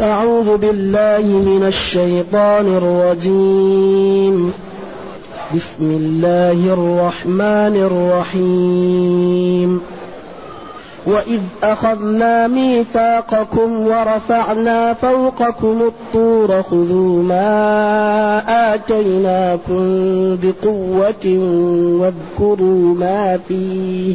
أعوذ بالله من الشيطان الرجيم. بسم الله الرحمن الرحيم. وإذ أخذنا ميثاقكم ورفعنا فوقكم الطور خذوا ما آتيناكم بقوة واذكروا ما فيه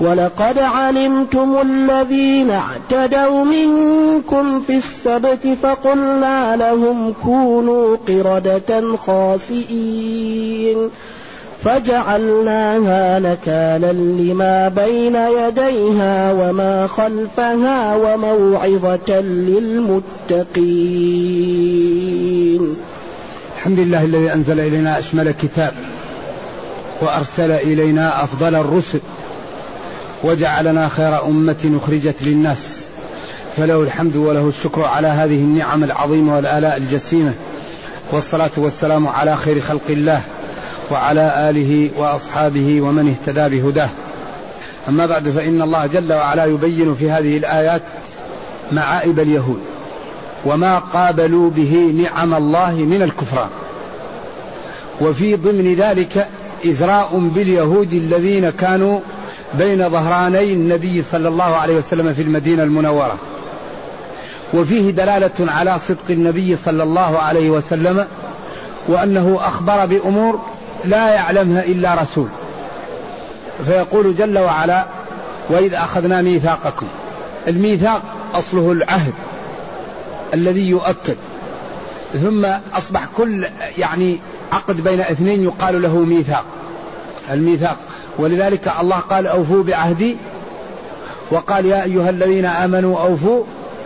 ولقد علمتم الذين اعتدوا منكم في السبت فقلنا لهم كونوا قردة خاسئين. فجعلناها نكالا لما بين يديها وما خلفها وموعظة للمتقين. الحمد لله الذي أنزل إلينا أشمل كتاب وأرسل إلينا أفضل الرسل وجعلنا خير أمة أخرجت للناس. فله الحمد وله الشكر على هذه النعم العظيمة والآلاء الجسيمة. والصلاة والسلام على خير خلق الله وعلى آله وأصحابه ومن اهتدى بهداه. أما بعد فإن الله جل وعلا يبين في هذه الآيات معائب اليهود وما قابلوا به نعم الله من الكفران. وفي ضمن ذلك إزراء باليهود الذين كانوا بين ظهراني النبي صلى الله عليه وسلم في المدينة المنورة. وفيه دلالة على صدق النبي صلى الله عليه وسلم وأنه أخبر بأمور لا يعلمها إلا رسول. فيقول جل وعلا وإذ أخذنا ميثاقكم الميثاق أصله العهد الذي يؤكد. ثم أصبح كل يعني عقد بين اثنين يقال له ميثاق. الميثاق ولذلك الله قال أوفوا بعهدي وقال يا أيها الذين آمنوا أوفوا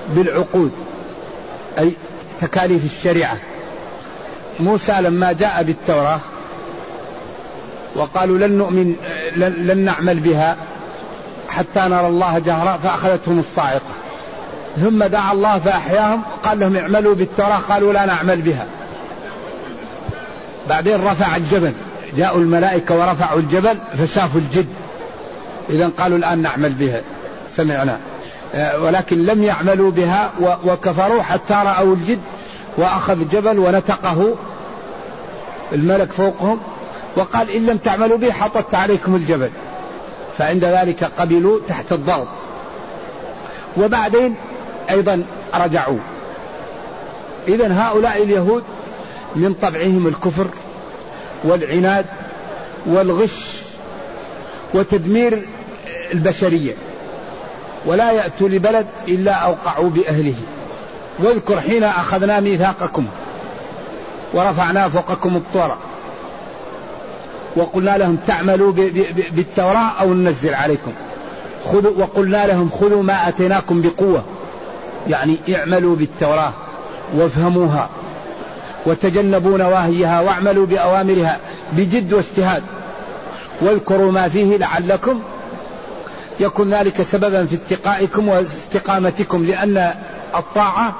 بالعقود أي تكاليف الشريعة. موسى لما جاء بالتوراة وقالوا لن نؤمن لن نعمل بها حتى نرى الله جهرا فأخذتهم الصاعقة. ثم دعا الله فأحياهم قال لهم اعملوا بالتوراة قالوا لا نعمل بها. بعدين رفع الجبل. جاءوا الملائكة ورفعوا الجبل فشافوا الجد. إذا قالوا الآن نعمل بها. سمعنا. آه، ولكن لم يعملوا بها وكفروا حتى رأوا الجد وأخذ الجبل ونتقه الملك فوقهم وقال إن لم تعملوا به حطت عليكم الجبل. فعند ذلك قبلوا تحت الضغط وبعدين أيضا رجعوا. إذا هؤلاء اليهود من طبعهم الكفر والعناد والغش وتدمير البشرية. ولا يأتوا لبلد إلا أوقعوا بأهله. واذكر حين أخذنا ميثاقكم ورفعنا فوقكم الطور وقلنا لهم تعملوا بالتوراة أو ننزل عليكم. خذوا وقلنا لهم خذوا ما أتيناكم بقوة. يعني اعملوا بالتوراة وافهموها. وتجنبوا نواهيها واعملوا بأوامرها بجد واجتهاد. واذكروا ما فيه لعلكم يكون ذلك سببا في اتقائكم واستقامتكم لأن الطاعة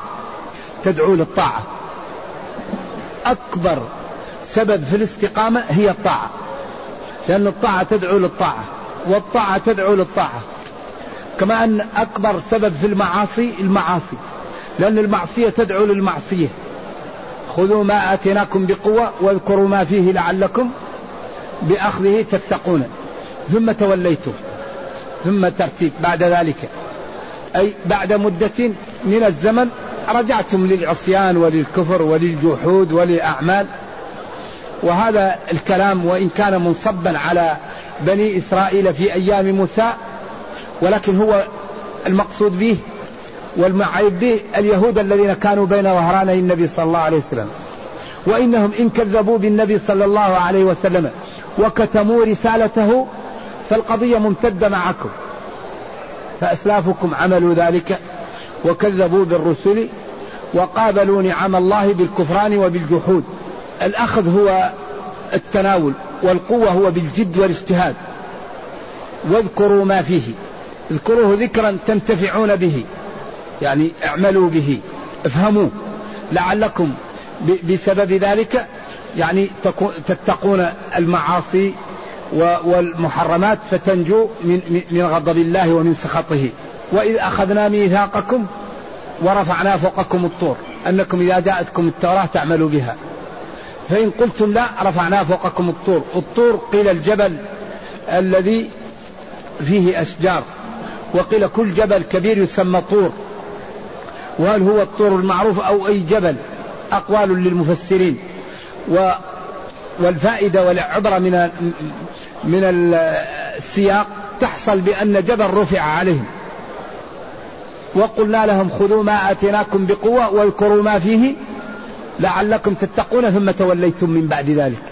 تدعو للطاعة. أكبر سبب في الاستقامة هي الطاعة لأن الطاعة تدعو للطاعة والطاعة تدعو للطاعة. كما أن أكبر سبب في المعاصي المعاصي لأن المعصية تدعو للمعصية. خذوا ما آتيناكم بقوة واذكروا ما فيه لعلكم بأخذه تتقون. ثم توليتم ثم ترتيب. بعد ذلك. أي بعد مدة من الزمن رجعتم للعصيان وللكفر وللجحود وللأعمال. وهذا الكلام وإن كان منصبا على بني إسرائيل في أيام موسى ولكن هو المقصود به والمعيب به اليهود الذين كانوا بين ظهراني النبي صلى الله عليه وسلم. وإنهم إن كذبوا بالنبي صلى الله عليه وسلم وكتموا رسالته فالقضية ممتدة معكم. فأسلافكم عملوا ذلك وكذبوا بالرسل وقابلوا نعم الله بالكفران وبالجحود. الأخذ هو التناول والقوة هو بالجد والاجتهاد. واذكروا ما فيه. اذكروه ذكرا تنتفعون به. يعني اعملوا به. افهموا. لعلكم بسبب ذلك يعني تتقون المعاصي والمحرمات فتنجو من من غضب الله ومن سخطه. وإذ أخذنا ميثاقكم ورفعنا فوقكم الطور. أنكم إذا جاءتكم التوراة تعملوا بها. فإن قلتم لا رفعنا فوقكم الطور. الطور قيل الجبل الذي فيه أشجار. وقيل كل جبل كبير يسمى طور. وهل هو الطور المعروف أو أي جبل؟ أقوال للمفسرين. و والفائدة والعبرة من من السياق تحصل بأن جبل رفع عليهم. وقلنا لهم خذوا ما آتيناكم بقوة واذكروا ما فيه لعلكم تتقون ثم توليتم من بعد ذلك.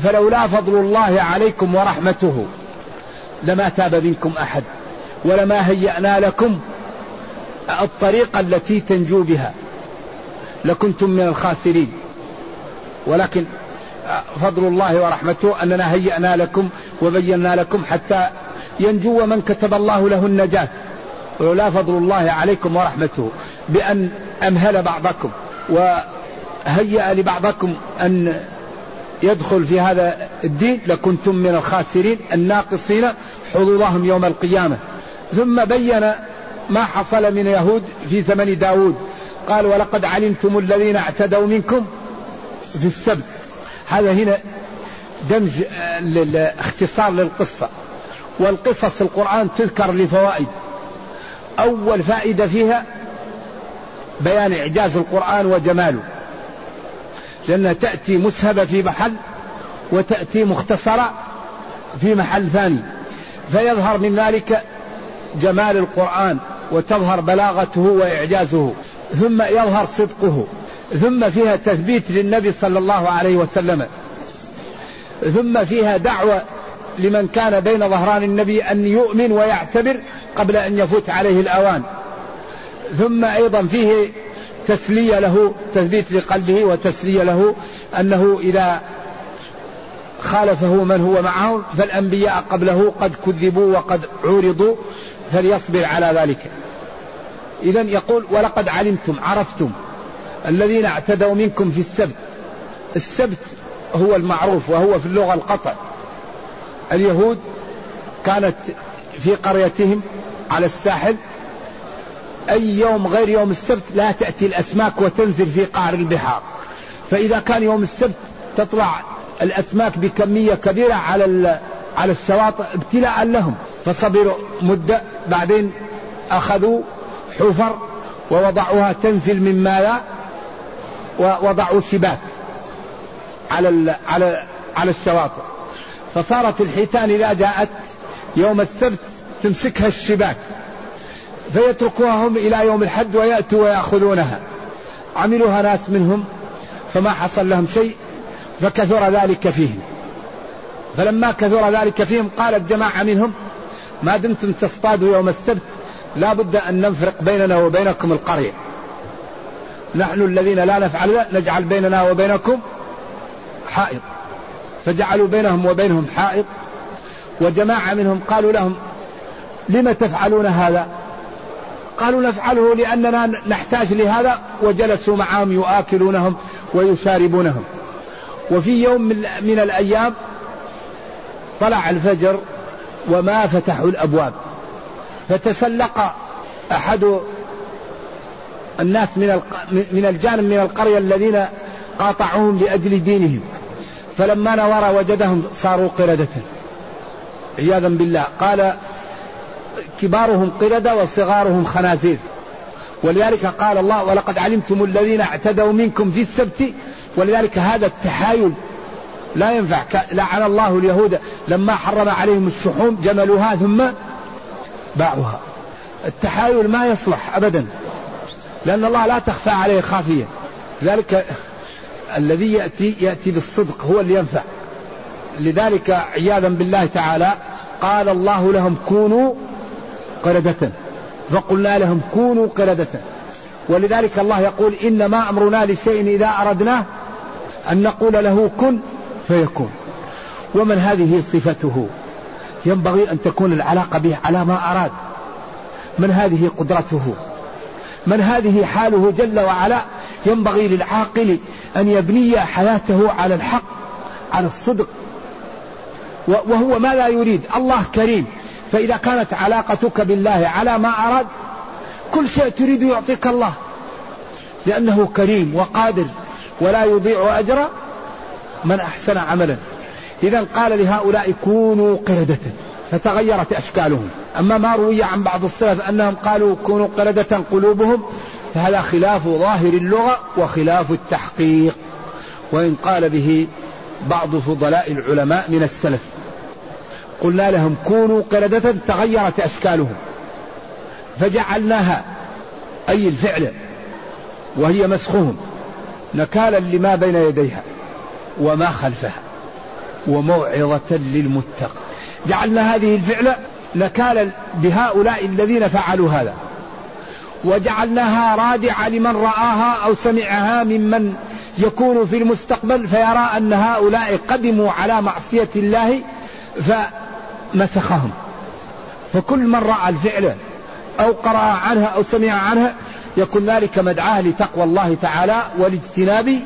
فلولا فضل الله عليكم ورحمته لما تاب منكم أحد ولما هيأنا لكم الطريقة التي تنجو بها. لكنتم من الخاسرين. ولكن فضل الله ورحمته أننا هيأنا لكم وبينا لكم حتى ينجو من كتب الله له النجاة. ولولا فضل الله عليكم ورحمته بأن أمهل بعضكم وهيأ لبعضكم أن يدخل في هذا الدين لكنتم من الخاسرين الناقصين حظوظهم يوم القيامة. ثم بين ما حصل من يهود في زمن داود. قال ولقد علمتم الذين اعتدوا منكم في السبت. هذا هنا دمج اختصار للقصة. والقصص في القرآن تذكر لفوائد. أول فائدة فيها بيان إعجاز القرآن وجماله. لأنها تأتي مسهبة في محل وتأتي مختصرة في محل ثاني. فيظهر من ذلك جمال القرآن وتظهر بلاغته وإعجازه. ثم يظهر صدقه ثم فيها تثبيت للنبي صلى الله عليه وسلم ثم فيها دعوة لمن كان بين ظهران النبي أن يؤمن ويعتبر قبل أن يفوت عليه الأوان. ثم أيضا فيه تسلية له تثبيت لقلبه وتسلية له أنه إذا خالفه من هو معه فالأنبياء قبله قد كذبوا وقد عورضوا فليصبر على ذلك. إذا يقول ولقد علمتم عرفتم الذين اعتدوا منكم في السبت. السبت هو المعروف وهو في اللغة القطع. اليهود كانت في قريتهم على الساحل. أي يوم غير يوم السبت لا تأتي الأسماك وتنزل في قعر البحار. فإذا كان يوم السبت تطلع الأسماك بكمية كبيرة على على الشواطئ ابتلاء لهم. فصبروا مدة بعدين أخذوا حفر ووضعوها تنزل من ماء ووضعوا شباك على على على الشواطئ. فصارت الحيتان إذا جاءت يوم السبت تمسكها الشباك فيتركوها هم إلى يوم الحد ويأتوا ويأخذونها. عملوها ناس منهم فما حصل لهم شيء فكثر ذلك فيهم. فلما كثر ذلك فيهم قالت جماعة منهم ما دمتم تصطادوا يوم السبت؟ لا بد أن نفرق بيننا وبينكم القرية. نحن الذين لا نفعل نجعل بيننا وبينكم حائط. فجعلوا بينهم وبينهم حائط. وجماعة منهم قالوا لهم لم تفعلون هذا؟ قالوا نفعله لأننا نحتاج لهذا. وجلسوا معهم يؤكلونهم ويشاربونهم. وفي يوم من الأيام طلع الفجر وما فتحوا الأبواب. فتسلق أحد الناس من من الجانب من القرية الذين قاطعوهم لأجل دينهم. فلما نور وجدهم صاروا قردة. عياذا بالله. قال كبارهم قردة وصغارهم خنازير. ولذلك قال الله ولقد علمتم الذين اعتدوا منكم في السبت. ولذلك هذا التحايل لا ينفع. لعن الله اليهود لما حرم عليهم الشحوم جملوها ثم باعوها التحايل ما يصلح ابدا لأن الله لا تخفى عليه خافية. لذلك الذي يأتي يأتي بالصدق هو اللي ينفع. لذلك عياذا بالله تعالى قال الله لهم كونوا قردة. فقلنا لهم كونوا قردة. ولذلك الله يقول إنما أمرنا لشيء إذا أردناه أن نقول له كن فيكون. ومن هذه صفته؟ ينبغي أن تكون العلاقة به على ما أراد. من هذه قدرته؟ من هذه حاله جل وعلا؟ ينبغي للعاقل أن يبني حياته على الحق على الصدق. وهو ما لا يريد. الله كريم. فإذا كانت علاقتك بالله على ما أراد كل شيء تريد يعطيك الله. لأنه كريم وقادر ولا يضيع أجر من أحسن عملا. إذا قال لهؤلاء كونوا قردة فتغيرت أشكالهم. أما ما روي عن بعض السلف أنهم قالوا كونوا قردة قلوبهم فهذا خلاف ظاهر اللغة وخلاف التحقيق. وإن قال به بعض فضلاء العلماء من السلف قلنا لهم كونوا قردة تغيرت أشكالهم. فجعلناها أي الفعل وهي مسخهم. نكالا لما بين يديها وما خلفها. وموعظة للمتق. جعلنا هذه الفعلة نكالا بهؤلاء الذين فعلوا هذا. وجعلناها رادعة لمن رآها أو سمعها ممن يكون في المستقبل فيرى أن هؤلاء قدموا على معصية الله فمسخهم. فكل من رأى الفعل أو قرأ عنها أو سمع عنها يكون ذلك مدعاه لتقوى الله تعالى والاجتناب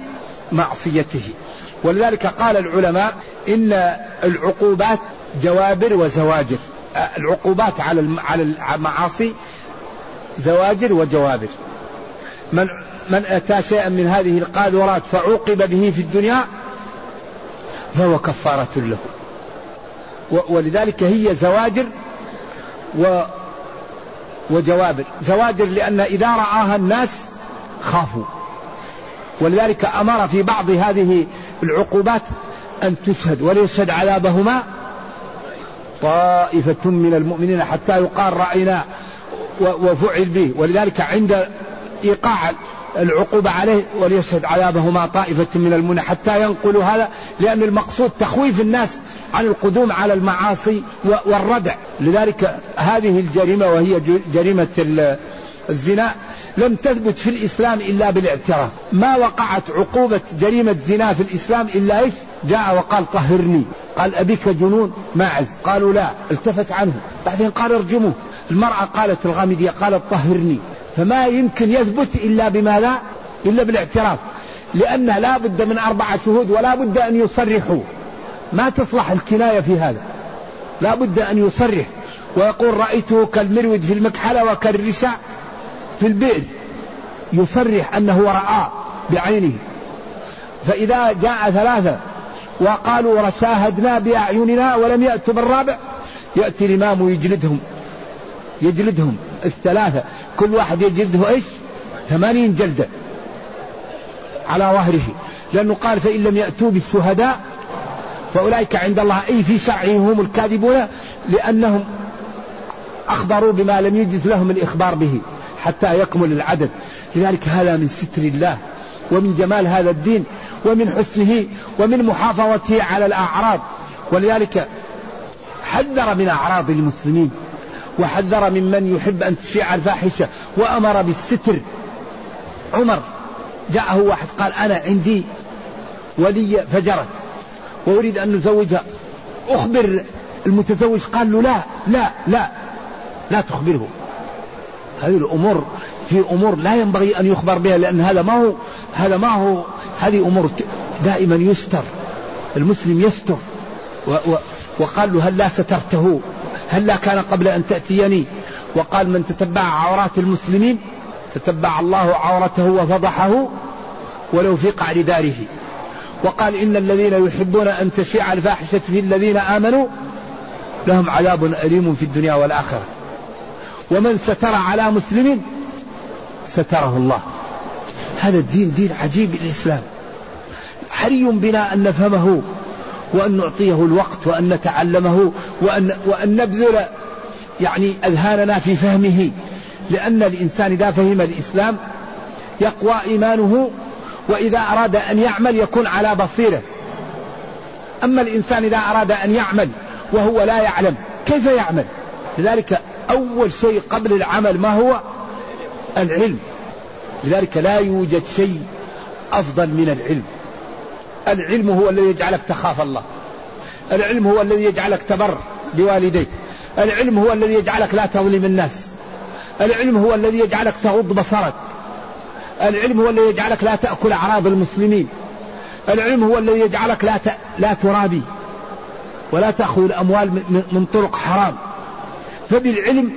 معصيته. ولذلك قال العلماء إن العقوبات جوابر وزواجر. العقوبات على على المعاصي زواجر وجوابر. من من أتى شيئا من هذه القاذورات فعوقب به في الدنيا فهو كفارة له. ولذلك هي زواجر و وجوابر. زواجر لأن إذا رآها الناس خافوا. ولذلك أمر في بعض هذه العقوبات أن تشهد وليشهد عذابهما طائفة من المؤمنين حتى يقال رأينا وفعل به. ولذلك عند إيقاع العقوبة عليه وليشهد عذابهما طائفة من المؤمنين حتى ينقلوا هذا لأن المقصود تخويف الناس عن القدوم على المعاصي والردع. لذلك هذه الجريمة وهي جريمة الزنا لم تثبت في الإسلام إلا بالاعتراف. ما وقعت عقوبة جريمة زنا في الإسلام إلا إيش؟ جاء وقال طهرني. قال أبيك جنون؟ ماعز قالوا لا. التفت عنه. بعدين قال ارجموه. المرأة قالت الغامدية قالت طهرني. فما يمكن يثبت إلا بماذا؟ إلا بالاعتراف. لأن لا بد من أربعة شهود ولا بد أن يصرحوا. ما تصلح الكناية في هذا. لا بد أن يصرح. ويقول رأيته كالمرود في المكحلة وكالرشاء في البئر يصرح أنه رآه بعينه. فإذا جاء ثلاثة وقالوا شاهدنا بأعيننا ولم يأتوا بالرابع يأتي الإمام ويجلدهم. يجلدهم الثلاثة. كل واحد يجلده إيش؟ ثمانين جلدة على ظهره. لأنه قال فإن لم يأتوا بالشهداء فأولئك عند الله. أي في شرعهم هم الكاذبون لأنهم أخبروا بما لم يجز لهم الإخبار به. حتى يكمل العدد. لذلك هذا من ستر الله ومن جمال هذا الدين ومن حسنه ومن محافظته على الأعراض. ولذلك حذر من أعراض المسلمين وحذر ممن يحب أن تشيع الفاحشة وأمر بالستر. عمر جاءه واحد قال أنا عندي ولي فجرت وأريد أن نزوجها أخبر المتزوج. قال له لا لا لا لا تخبره. هذه الأمور في أمور لا ينبغي أن يخبر بها لأن هذا ما هو هذا ما هو هذه أمور دائما يستر. المسلم يستر. و و وقال له هل لا سترته؟ هل لا كان قبل أن تأتيني؟ وقال من تتبع عورات المسلمين تتبع الله عورته وفضحه ولو في قعر داره. وقال إن الذين يحبون أن تشيع الفاحشة في الذين آمنوا لهم عذاب أليم في الدنيا والآخرة. ومن ستر على مسلم ستره الله. هذا الدين دين عجيب الإسلام. حري بنا أن نفهمه وأن نعطيه الوقت وأن نتعلمه وأن, وأن نبذل يعني أذهاننا في فهمه. لأن الإنسان إذا فهم الإسلام يقوى إيمانه وإذا أراد أن يعمل يكون على بصيرة. أما الإنسان إذا أراد أن يعمل وهو لا يعلم كيف يعمل؟ لذلك أول شيء قبل العمل ما هو؟ العلم. لذلك لا يوجد شيء أفضل من العلم. العلم هو الذي يجعلك تخاف الله. العلم هو الذي يجعلك تبر بوالديك العلم هو الذي يجعلك لا تظلم الناس. العلم هو الذي يجعلك تغض بصرك. العلم هو الذي يجعلك لا تأكل أعراض المسلمين. العلم هو الذي يجعلك لا. لا ترابي. ولا تأخذ الأموال من طرق حرام. فبالعلم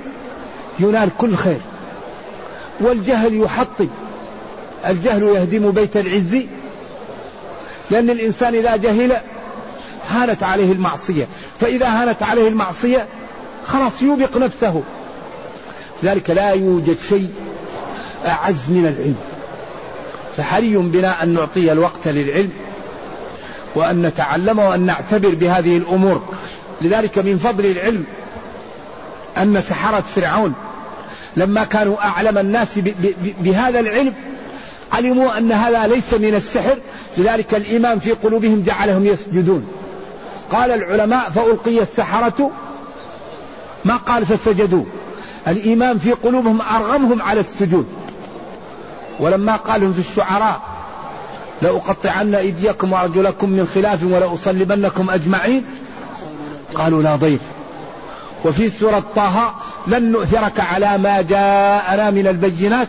ينال كل خير. والجهل يحطم. الجهل يهدم بيت العز لأن الإنسان إذا جهل هانت عليه المعصية. فإذا هانت عليه المعصية خلاص يوبق نفسه. ذلك لا يوجد شيء أعز من العلم. فحري بنا أن نعطي الوقت للعلم وأن نتعلم وأن نعتبر بهذه الأمور. لذلك من فضل العلم أن سحرة فرعون لما كانوا أعلم الناس بهذا العلم علموا أن هذا ليس من السحر لذلك الإيمان في قلوبهم جعلهم يسجدون. قال العلماء فألقي السحرة ما قال فسجدوا. الإيمان في قلوبهم أرغمهم على السجود. ولما قال لهم في الشعراء لأقطعن أيديكم وأرجلكم من خلاف ولأصلبنكم أجمعين قالوا لا ضير. وفي سورة طه لن نؤثرك على ما جاءنا من البينات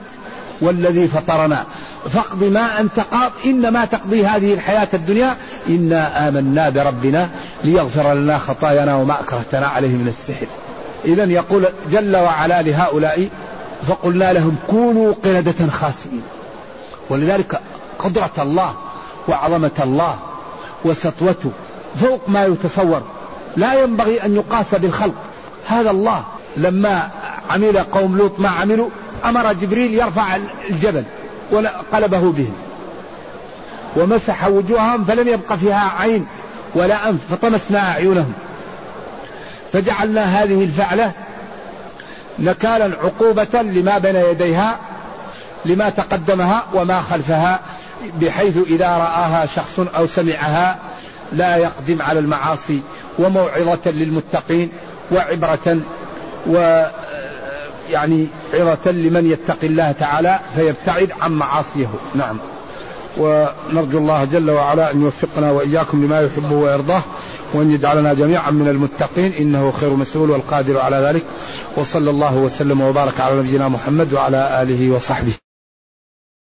والذي فطرنا. فاقض ما أنت قاض إنما تقضي هذه الحياة الدنيا. إنا آمنا بربنا ليغفر لنا خطايانا وما أكرهتنا عليه من السحر. إذا يقول جل وعلا لهؤلاء فقلنا لهم كونوا قردة خاسئين. ولذلك قدرة الله وعظمة الله وسطوته فوق ما يتصور. لا ينبغي أن يقاس بالخلق. هذا الله. لما عمل قوم لوط ما عملوا أمر جبريل يرفع الجبل وقلبه بهم ومسح وجوههم فلم يبق فيها عين ولا أنف فطمسنا أعينهم. فجعلنا هذه الفعلة نكالا عقوبة لما بين يديها لما تقدمها وما خلفها بحيث إذا رآها شخص أو سمعها لا يقدم على المعاصي وموعظة للمتقين. وعبرة و يعني عظة لمن يتقي الله تعالى فيبتعد عن معاصيه. نعم. ونرجو الله جل وعلا أن يوفقنا وإياكم لما يحبه ويرضاه وأن يجعلنا جميعا من المتقين. إنه خير مسؤول والقادر على ذلك. وصلى الله وسلم وبارك على نبينا محمد وعلى آله وصحبه.